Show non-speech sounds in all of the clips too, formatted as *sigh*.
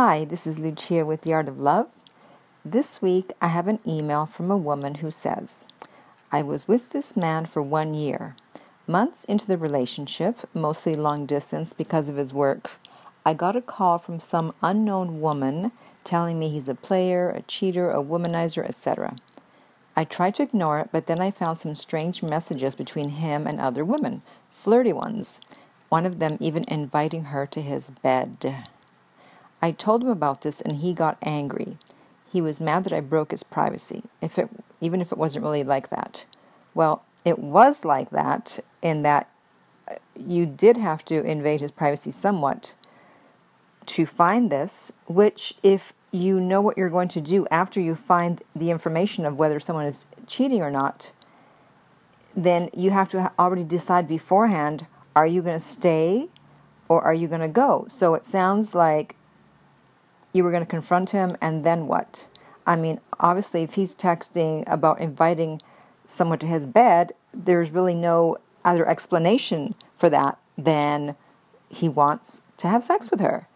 Hi, this is Lucia with The Art of Love. This week I have an email from a woman who says, I was with this man for one year. Months into the relationship, mostly long distance because of his work, I got a call from some unknown woman telling me he's a player, a cheater, a womanizer, etc. I tried to ignore it, but then I found some strange messages between him and other women, flirty ones, one of them even inviting her to his bed. I told him about this and he got angry. He was mad that I broke his privacy, if it, even if it wasn't really like that. Well, it was like that in that uh, you did have to invade his privacy somewhat to find this, which, if you know what you're going to do after you find the information of whether someone is cheating or not, then you have to already decide beforehand are you going to stay or are you going to go? So it sounds like you were going to confront him, and then what? I mean, obviously, if he's texting about inviting someone to his bed, there's really no other explanation for that than he wants to have sex with her.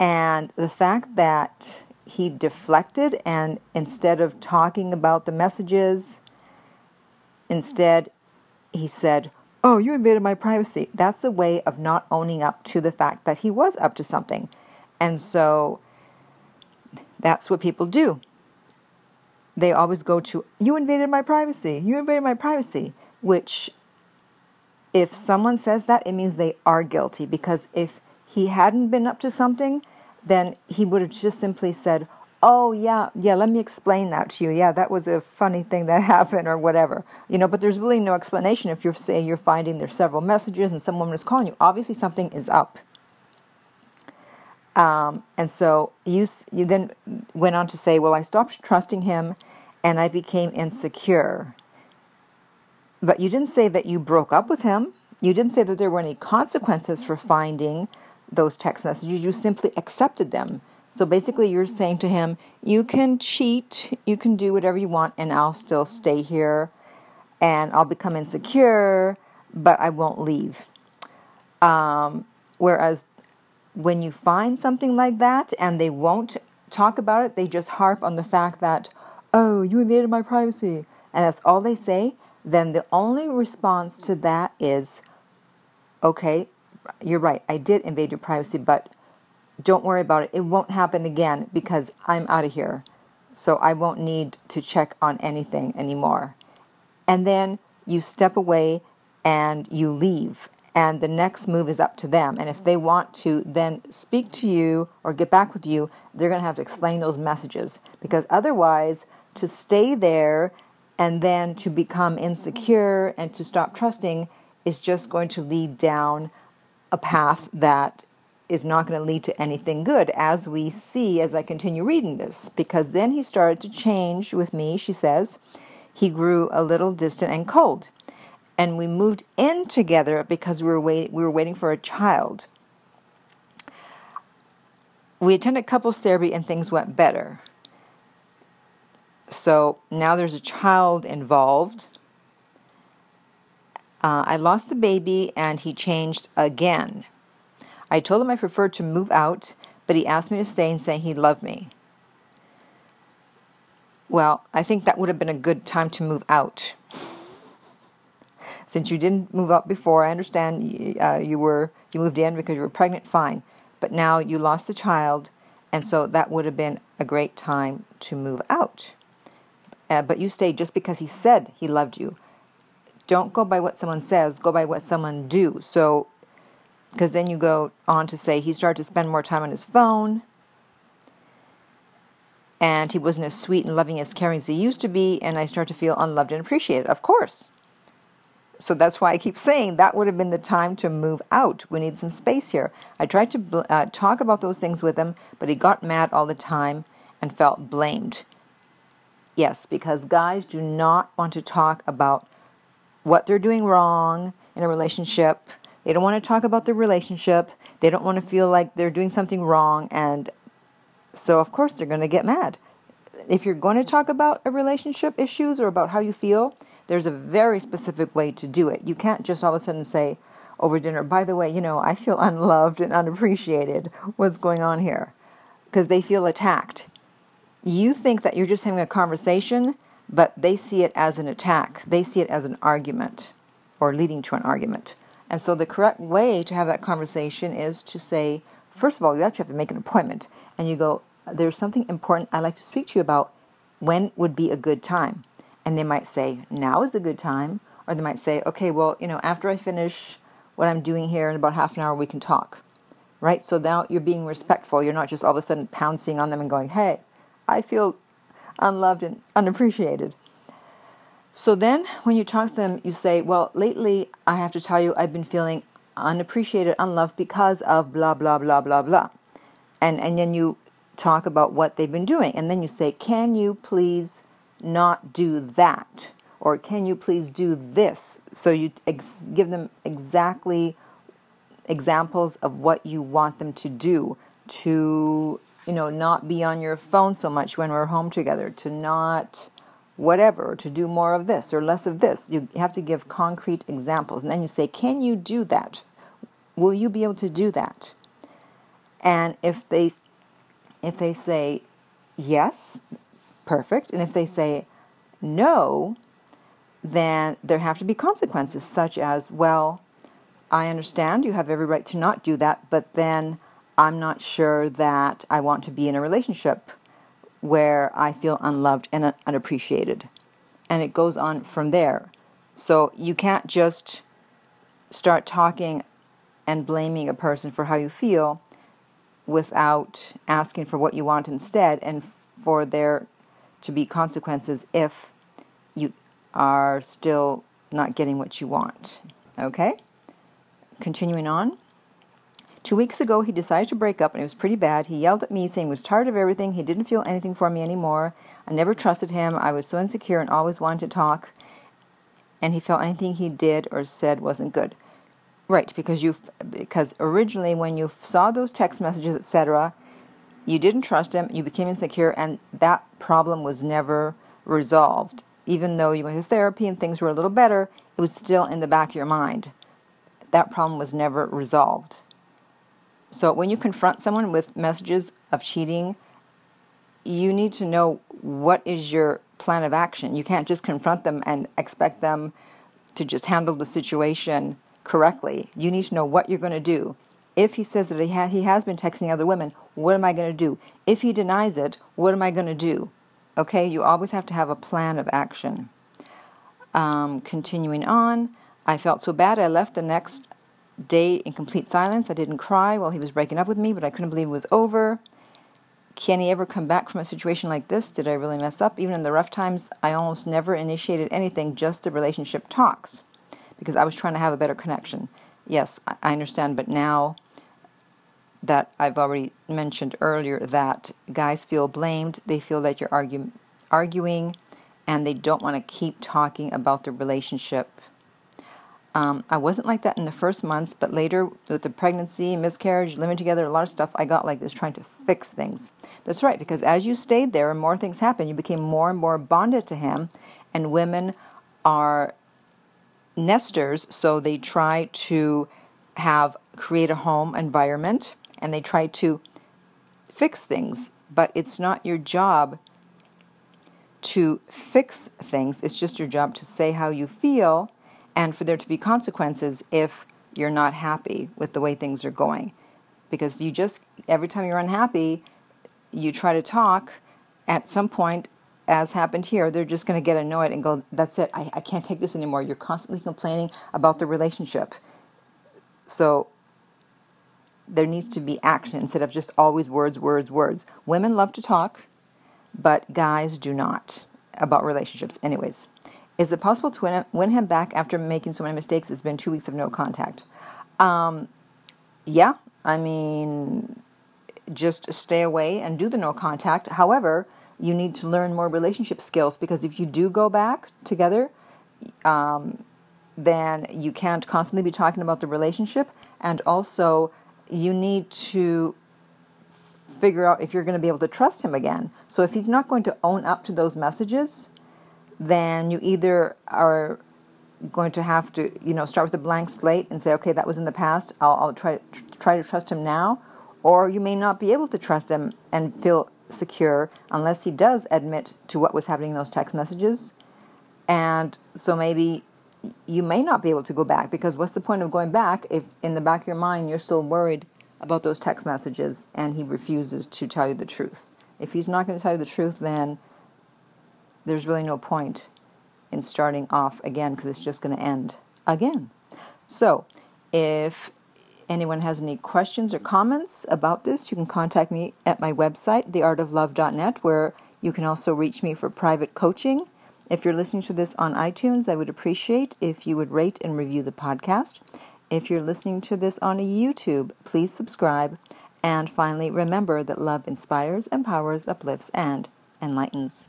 And the fact that he deflected and instead of talking about the messages, instead he said, Oh, you invaded my privacy. That's a way of not owning up to the fact that he was up to something. And so that's what people do. They always go to, You invaded my privacy. You invaded my privacy. Which, if someone says that, it means they are guilty. Because if he hadn't been up to something, then he would have just simply said, Oh, yeah, yeah, let me explain that to you. Yeah, that was a funny thing that *laughs* happened or whatever. You know, but there's really no explanation if you're saying you're finding there's several messages and someone is calling you. Obviously, something is up. Um, and so you, you then went on to say, Well, I stopped trusting him and I became insecure. But you didn't say that you broke up with him. You didn't say that there were any consequences for finding those text messages. You simply accepted them. So basically, you're saying to him, You can cheat, you can do whatever you want, and I'll still stay here and I'll become insecure, but I won't leave. Um, whereas when you find something like that and they won't talk about it, they just harp on the fact that, oh, you invaded my privacy, and that's all they say, then the only response to that is, okay, you're right, I did invade your privacy, but don't worry about it. It won't happen again because I'm out of here. So I won't need to check on anything anymore. And then you step away and you leave and the next move is up to them. And if they want to then speak to you or get back with you, they're going to have to explain those messages because otherwise, to stay there and then to become insecure and to stop trusting is just going to lead down a path that is not going to lead to anything good, as we see as I continue reading this. Because then he started to change with me, she says. He grew a little distant and cold and we moved in together because we were wait, we were waiting for a child. We attended couples therapy and things went better. So now there's a child involved. Uh, I lost the baby and he changed again. I told him I preferred to move out, but he asked me to stay and saying he loved me. Well, I think that would have been a good time to move out since you didn't move up before, I understand uh, you were you moved in because you were pregnant, fine. But now you lost the child, and so that would have been a great time to move out. Uh, but you stayed just because he said he loved you. Don't go by what someone says. Go by what someone do. So, because then you go on to say he started to spend more time on his phone and he wasn't as sweet and loving as caring as he used to be, and I start to feel unloved and appreciated. Of course. So that's why I keep saying that would have been the time to move out. We need some space here. I tried to uh, talk about those things with him, but he got mad all the time and felt blamed. Yes, because guys do not want to talk about what they're doing wrong in a relationship. They don't want to talk about the relationship. They don't want to feel like they're doing something wrong. And so, of course, they're going to get mad. If you're going to talk about a relationship issues or about how you feel, there's a very specific way to do it. You can't just all of a sudden say over dinner, by the way, you know, I feel *laughs* unloved and unappreciated. What's going on here? because they feel attacked. You think that you're just having a conversation, but they see it as an attack. They see it as an argument or leading to an argument. And so the correct way to have that conversation is to say, first of all, you actually have to make an appointment and you go, There's something important I'd like to speak to you about. When would be a good time? And they might say, Now is a good time. Or they might say, Okay, well, you know, after I finish what I'm doing here in about half an hour, we can talk. Right? So now you're being respectful. You're not just all of a sudden pouncing on them and going, Hey, I feel unloved and unappreciated. So then, when you talk to them, you say, Well, lately, I have to tell you, I've been feeling unappreciated, unloved because of blah, blah, blah, blah, blah. And, and then you talk about what they've been doing. And then you say, Can you please not do that? Or can you please do this? So you ex- give them exactly examples of what you want them to do to, you know, not be on your phone so much when we're home together, to not whatever, to do more of this or less of this. You have to give concrete examples. And then you say, Can you do that? Will you be able to do that? And if they if they say yes, perfect. And if they say no, then there have to be consequences such as, well, I understand you have every right to not do that, but then I'm not sure that I want to be in a relationship where I feel unloved and unappreciated. And it goes on from there. So you can't just start talking and blaming a person for how you feel without asking for what you want instead and for there to be consequences if you are still not getting what you want. Okay? Continuing on. Two weeks ago, he decided to break up, and it was pretty bad. He yelled at me, saying he was tired of everything. He didn't feel anything for me anymore. I never trusted him. I was so insecure and always wanted to talk. And he felt anything he did or said wasn't good. Right, because you because originally when you saw those text messages, etc., you didn't trust him. You became insecure, and that problem was never resolved. Even though you went to therapy and things were a little better, it was still in the back of your mind. That problem was never resolved. So when you confront someone with messages of cheating, you need to know what is your plan of action. You can't just confront them and expect them to just handle the situation correctly. You need to know what you're going to do. If he says that he, ha- he has been texting other women, what am I going to do? If he denies it, what am I going to do? Okay, you always have to have a plan of action. Um, continuing on, I felt so bad I left the next day in complete silence. I didn't cry while he was breaking up with me, but I couldn't believe it was over. Can he ever come back from a situation like this? Did I really mess up? Even in the rough times, I almost never initiated anything, just the relationship talks, because I was trying to have a better connection. Yes, I understand, but now that I've already mentioned earlier that guys feel blamed, they feel that you're argue, arguing, and they don't want to keep talking about the relationship um, I wasn't like that in the first months, but later with the pregnancy, miscarriage, living together, a lot of stuff, I got like this trying to fix things. That's right, because as you stayed there and more things happened, you became more and more bonded to him. And women are nesters, so they try to have create a home environment and they try to fix things, but it's not your job to fix things. It's just your job to say how you feel and for there to be consequences if you're not happy with the way things are going. Because if you just, every time you're unhappy, you try to talk, at some point, as happened here, they're just going to get annoyed and go, That's it, I, I can't take this anymore. You're constantly complaining about the relationship. So there needs to be action instead of just always words, words, words. Women love to talk, but guys do not about relationships. Anyways, is it possible to win him back after making so many mistakes? It's been two weeks of no contact. Um, yeah, I mean, just stay away and do the no contact. However, you need to learn more relationship skills because if you do go back together, um, then you can't constantly be talking about the relationship. And also, you need to figure out if you're going to be able to trust him again. So if he's not going to own up to those messages, then you either are going to have to, you know, start with a blank slate and say, okay, that was in the past. I'll, I'll try try to trust him now, Or you may not be able to trust him and feel secure unless he does admit to what was happening in those text messages. And so maybe you may not be able to go back because what's the point of going back if in the back of your mind you're still worried about those text messages and he refuses to tell you the truth? If he's not going to tell you the truth, then there's really no point in starting off again because it's just going to end again. So, if anyone has any questions or comments about this, you can contact me at my website, theartoflove.net, where you can also reach me for private coaching. If you're listening to this on iTunes, I would appreciate if you would rate and review the podcast. If you're listening to this on YouTube, please subscribe. And finally, remember that love inspires, empowers, uplifts, and enlightens.